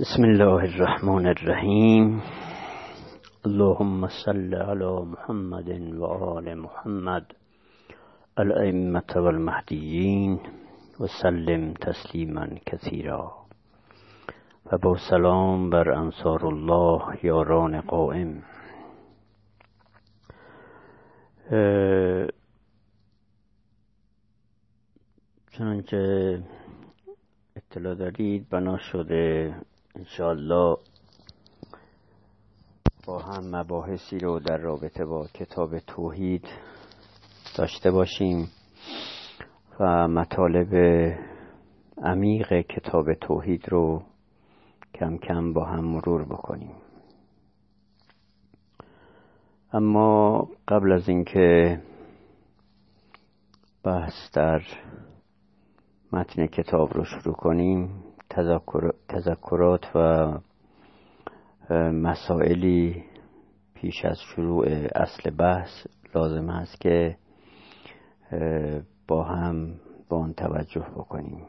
بسم الله الرحمن الرحیم. اللهم صل على محمد و آل محمد الائمة والمهدیین و سلم تسلیما کثیرا. و با سلام بر انصار الله یاران قائم. چنانچه اطلاع دارید بنا شده انشاءالله با هم مباحثی رو در رابطه با کتاب توحید داشته باشیم و مطالب عمیق کتاب توحید رو کم کم با هم مرور بکنیم. اما قبل از اینکه بحث در متن کتاب رو شروع کنیم تذکرات و مسائلی پیش از شروع اصل بحث لازم است که با هم با آن توجه بکنیم.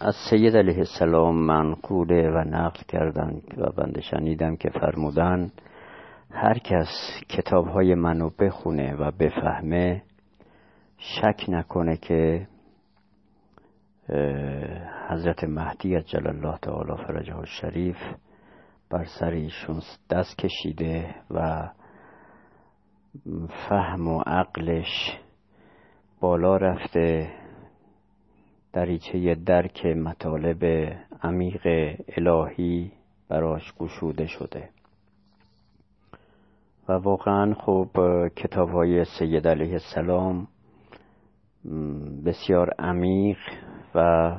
از سید علیه السلام منقوله و نقل کردن و بنده شنیدم که فرمودن هر کس کتاب های منو بخونه و بفهمه شک نکنه که حضرت مهدی از جل الله تعالی فرجه الشریف بر سر ایشون دست کشیده و فهم و عقلش بالا رفته دریچه درک مطالب عمیق الهی براش گشوده شده. و واقعا خب کتاب های سید علیه السلام بسیار عمیق و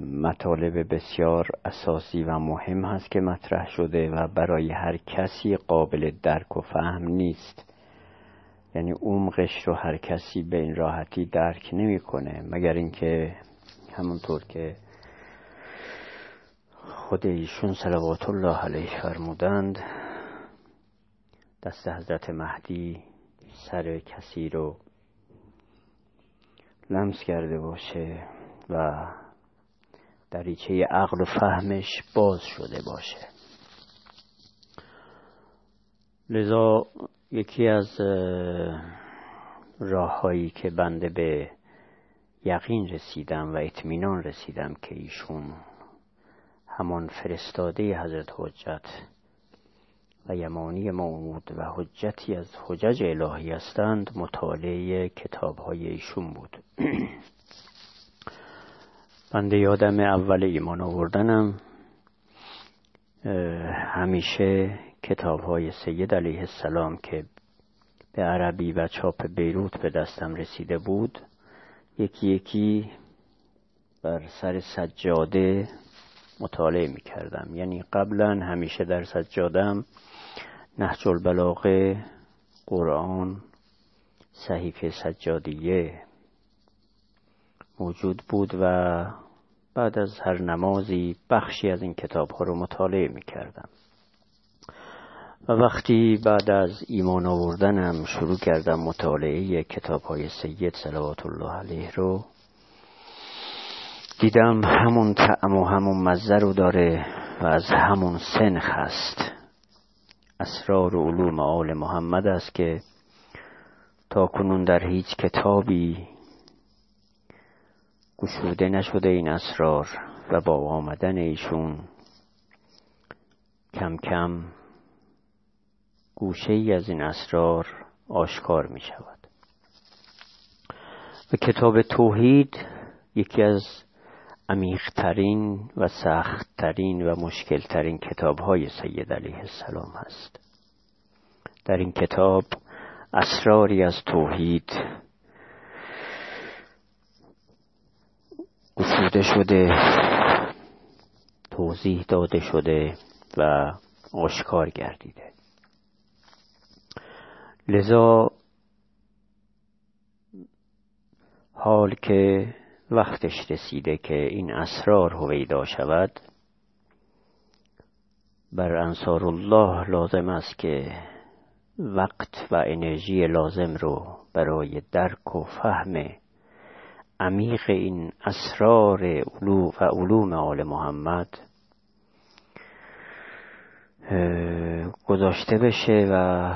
مطالب بسیار اساسی و مهم هست که مطرح شده و برای هر کسی قابل درک و فهم نیست. یعنی عمقش رو هر کسی به این راحتی درک نمی‌کنه مگر اینکه همونطور که خود ایشون صلوات الله علیه فرمودند دست حضرت مهدی سر کسی رو لمس کرده باشه و دریچه عقل و فهمش باز شده باشه. لذا یکی از راههایی که بنده به یقین رسیدم و اطمینان رسیدم که ایشون همان فرستاده حضرت حجت و یمانی موعود و حجتی از حجج الهی هستند مطالعه کتاب های ایشون بود. بنده یادم اول ایمان آوردنم همیشه کتاب های سید علیه السلام که به عربی و چاپ بیروت به دستم رسیده بود یکی یکی بر سر سجاده مطالعه می کردم یعنی قبلا همیشه در سجادم نهج البلاغه قرآن صحیفه سجادیه موجود بود و بعد از هر نمازی بخشی از این کتاب ها رو مطالعه می کردم و وقتی بعد از ایمان آوردنم شروع کردم مطالعه کتاب های سید صلوات الله علیه رو دیدم همون طعم و همون مزه رو داره و از همون سنخ هست اسرار و علوم آل محمد است که تا کنون در هیچ کتابی گشوده نشده این اسرار و با آمدن ایشون کم کم گوشه ای از این اسرار آشکار می شود و کتاب توحید یکی از عمیقترین و سختترین و مشکلترین کتاب های سید علیه السلام هست. در این کتاب اسراری از توحید گشوده شده توضیح داده شده و آشکار گردیده. لذا حال که وقتش رسیده که این اسرار هویدا شود بر انصار الله لازم است که وقت و انرژی لازم رو برای درک و فهم عمیق این اسرار علو و علوم آل محمد گذاشته بشه و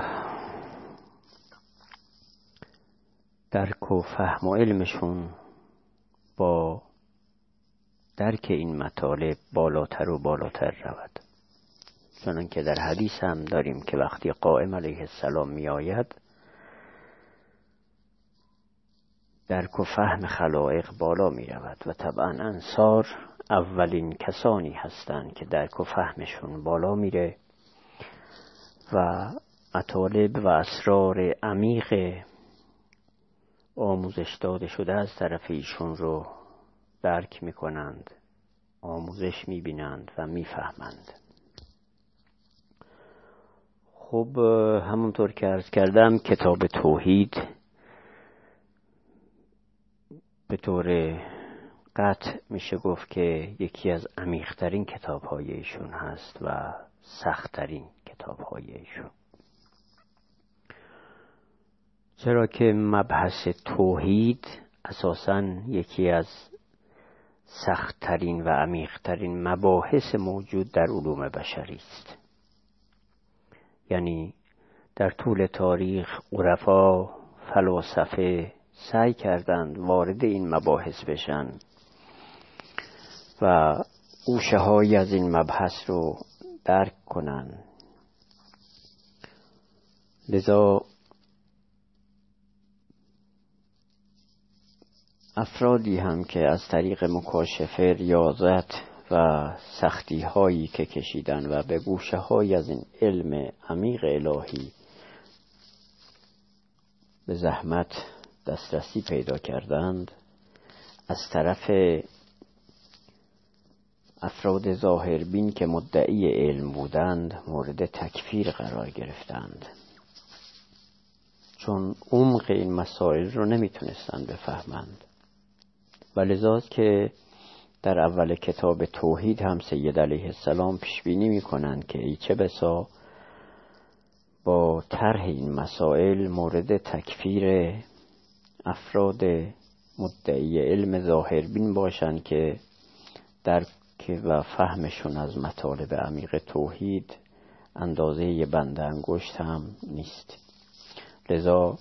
درک و فهم و علمشون با درک این مطالب بالاتر و بالاتر رود. چون که در حدیث هم داریم که وقتی قائم علیه السلام می آید درک و فهم خلائق بالا می رود و طبعا انصار اولین کسانی هستند که درک و فهمشون بالا میره و مطالب و اسرار عمیق آموزش داده شده از طرف ایشون رو درک می کنند آموزش می بینند و می‌فهمند. خب همونطور که ارز کردم کتاب توحید به طور قطع میشه گفت که یکی از عمیقترین کتاب ایشون هست و سختترین کتاب ایشون. چرا که مبحث توحید اساسا یکی از سختترین و عمیقترین مباحث موجود در علوم بشری است. یعنی در طول تاریخ عرفا فلاسفه سعی کردند وارد این مباحث بشن و گوشه از این مبحث رو درک کنند لذا افرادی هم که از طریق مکاشفه ریاضت و سختی هایی که کشیدن و به گوشه های از این علم عمیق الهی به زحمت دسترسی پیدا کردند از طرف افراد ظاهربین که مدعی علم بودند مورد تکفیر قرار گرفتند. چون عمق این مسائل رو نمی‌تونستند بفهمند. و لذاست که در اول کتاب توحید هم سید علیه السلام پیش بینی می‌کنند که ای چه بسا با طرح این مسائل مورد تکفیر افراد مدعی علم ظاهربین باشند که درک و فهمشون از مطالب عمیق توحید اندازه بند انگشت هم نیست. لذا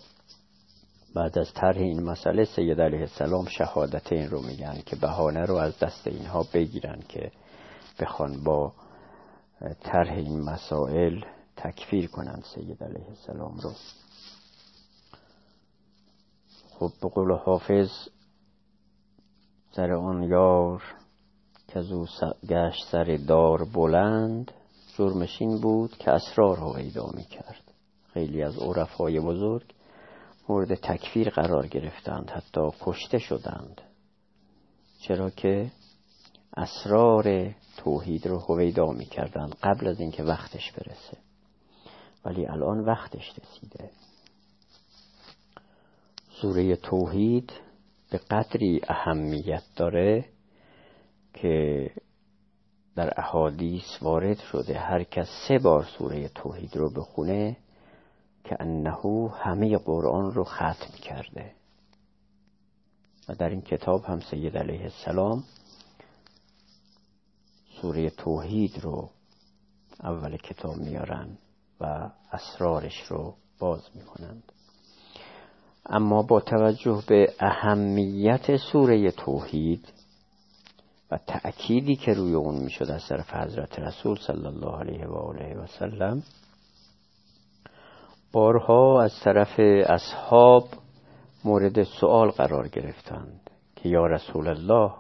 بعد از طرح این مسئله سید علیه السلام شهادت این رو میگن که بهانه رو از دست اینها بگیرن که بخوان با طرح این مسائل تکفیر کنند سید علیه السلام رو. خب به قول حافظ سر آن یار که از او گشت سر دار بلند جرمش این بود که اسرار رو پیدا می کرد خیلی از عرفای بزرگ مورد تکفیر قرار گرفتند حتی کشته شدند. چرا که اسرار توحید رو هویدا می کردند قبل از اینکه وقتش برسه. ولی الان وقتش رسیده. سوره توحید به قدری اهمیت داره که در احادیث وارد شده. هر کس سه بار سوره توحید رو بخونه که انهو همه قرآن رو ختم کرده. و در این کتاب هم سید علیه السلام سوره توحید رو اول کتاب میارن و اسرارش رو باز می‌کنند. اما با توجه به اهمیت سوره توحید و تأکیدی که روی اون می‌شد از طرف حضرت رسول صلی الله علیه و آله و سلم بارها از طرف اصحاب مورد سوال قرار گرفتند که یا رسول الله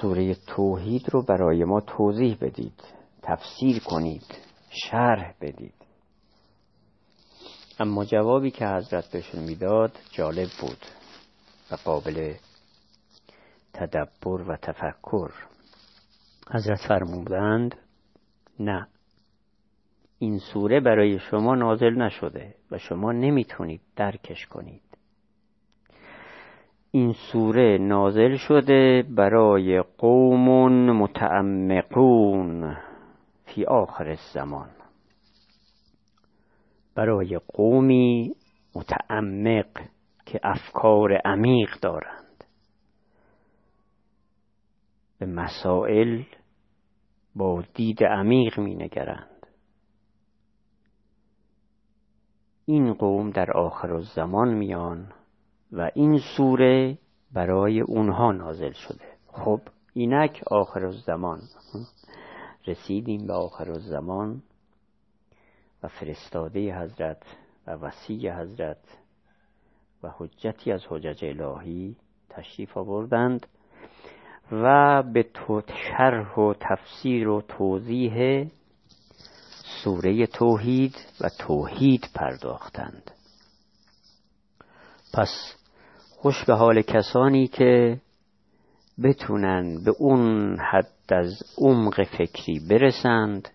سوره توحید رو برای ما توضیح بدید تفسیر کنید شرح بدید. اما جوابی که حضرت بهشون می‌داد جالب بود و قابل تدبر و تفکر. حضرت فرمودند نه این سوره برای شما نازل نشده و شما نمی‌تونید درکش کنید. این سوره نازل شده برای قوم متعمقون فی آخر الزمان. برای قومی متعمق که افکار عمیق دارند. به مسائل با دید عمیق می نگرند این قوم در آخر الزمان میان و این سوره برای اونها نازل شده. خب اینک آخر الزمان. رسیدیم به آخر الزمان. و فرستاده حضرت و وسیع حضرت و حجتی از حجج الهی تشریف آوردند و به شرح و تفسیر و توضیح سوره توحید و توحید پرداختند. پس خوش به حال کسانی که بتونن به اون حد از عمق فکری برسند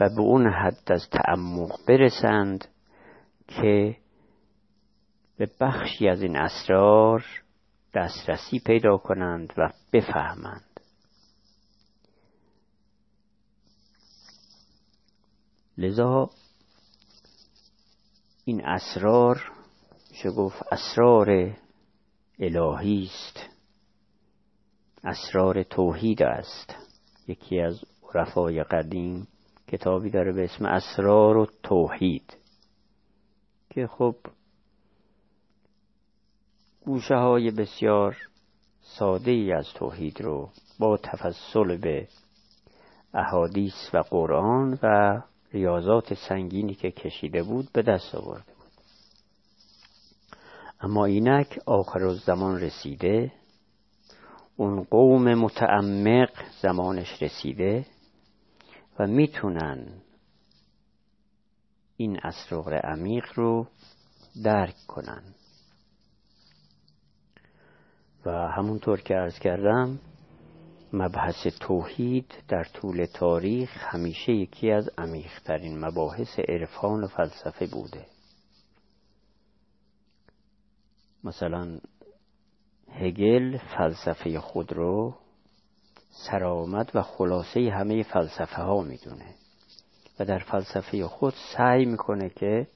و به اون حد از تعمق برسند که به بخشی از این اسرار دسترسی پیدا کنند و بفهمند. لذا این اسرار چه گفت اسرار الهی است. اسرار توحید است. یکی از عرفای قدیم کتابی داره به اسم اسرار و توحید. که خب گوشه های بسیار ساده ای از توحید رو با تفصل به احادیث و قرآن و ریاضات سنگینی که کشیده بود به دست آورده بود. اما اینک آخر زمان رسیده اون قوم متعمق زمانش رسیده و می‌تونن این اسرار عمیق رو درک کنن. و همونطور که ارز کردم مبحث توحید در طول تاریخ همیشه یکی از عمیقترین مباحث عرفان و فلسفه بوده. مثلا هگل فلسفه خود رو سرآمد و خلاصه همه فلسفه ها می‌دونه. و در فلسفه خود سعی می‌کنه که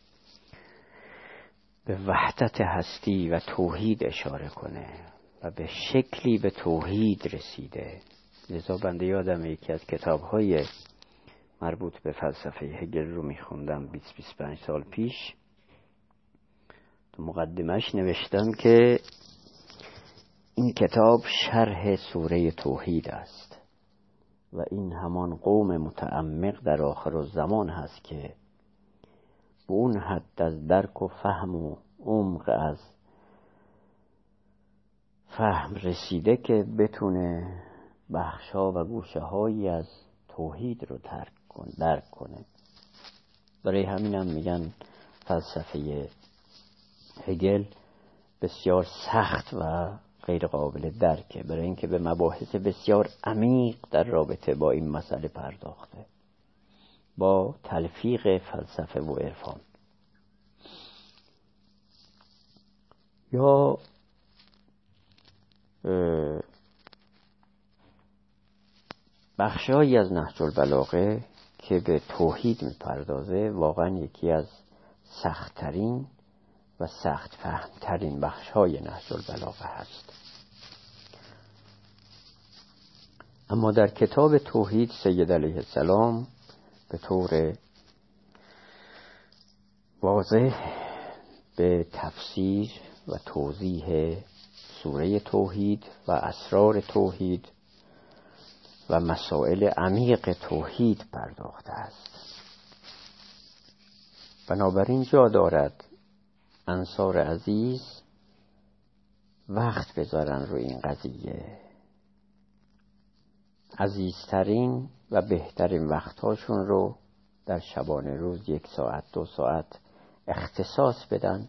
به وحدت هستی و توحید اشاره کنه و به شکلی به توحید رسیده. لذا بنده یادم یکی از کتاب های مربوط به فلسفه هگل رو میخوندم 20-25 سال پیش. تو مقدمش نوشتم که این کتاب شرح سوره توحید است و این همان قوم متعمق در آخر زمان هست که به اون حد از درک و فهم و عمق از فهم رسیده که بتونه بخشا و گوشه هایی از توحید رو ترک کن درک کنه. برای همینم میگن فلسفه هگل بسیار سخت و غیر قابل درکه برای اینکه به مباحث بسیار عمیق در رابطه با این مسئله پرداخته. با تلفیق فلسفه و عرفان. یا بخشهایی از نهج البلاغه که به توحید می‌پردازه واقعا یکی از سختترین و سخت فهمترین بخش های نهج البلاغه هست. اما در کتاب توحید سید علیه السلام به طور واضح به تفسیر و توضیح سوره توحید و اسرار توحید و مسائل عمیق توحید پرداخته است. بنابراین جا دارد انصار عزیز وقت بذارن روی این قضیه. عزیزترین و بهترین وقتهاشون رو در شبانه روز یک ساعت دو ساعت اختصاص بدن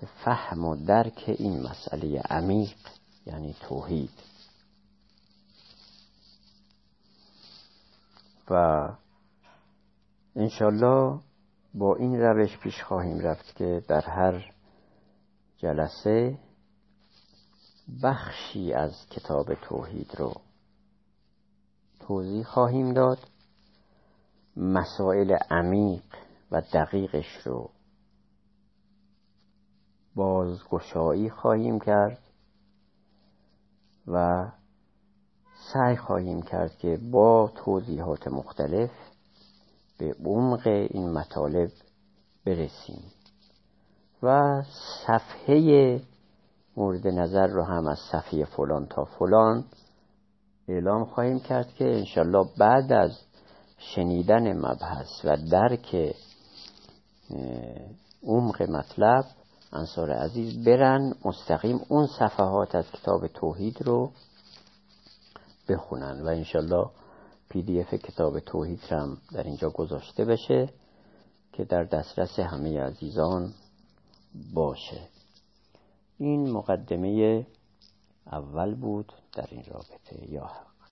به فهم و درک این مسئله عمیق یعنی توحید. و انشالله با این روش پیش خواهیم رفت که در هر جلسه بخشی از کتاب توحید رو توضیح خواهیم داد. مسائل عمیق و دقیقش رو بازگشایی خواهیم کرد و سعی خواهیم کرد که با توضیحات مختلف به عمق این مطالب برسیم. و صفحه مورد نظر رو هم از صفحه فلان تا فلان اعلام خواهیم کرد که انشالله بعد از شنیدن مبحث و درک عمق مطلب انصار عزیز برن مستقیم اون صفحات از کتاب توحید رو بخونن و انشالله پی دی اف کتاب توحید هم در اینجا گذاشته بشه که در دسترس همه عزیزان باشه. این مقدمه اول بود در این رابطه یا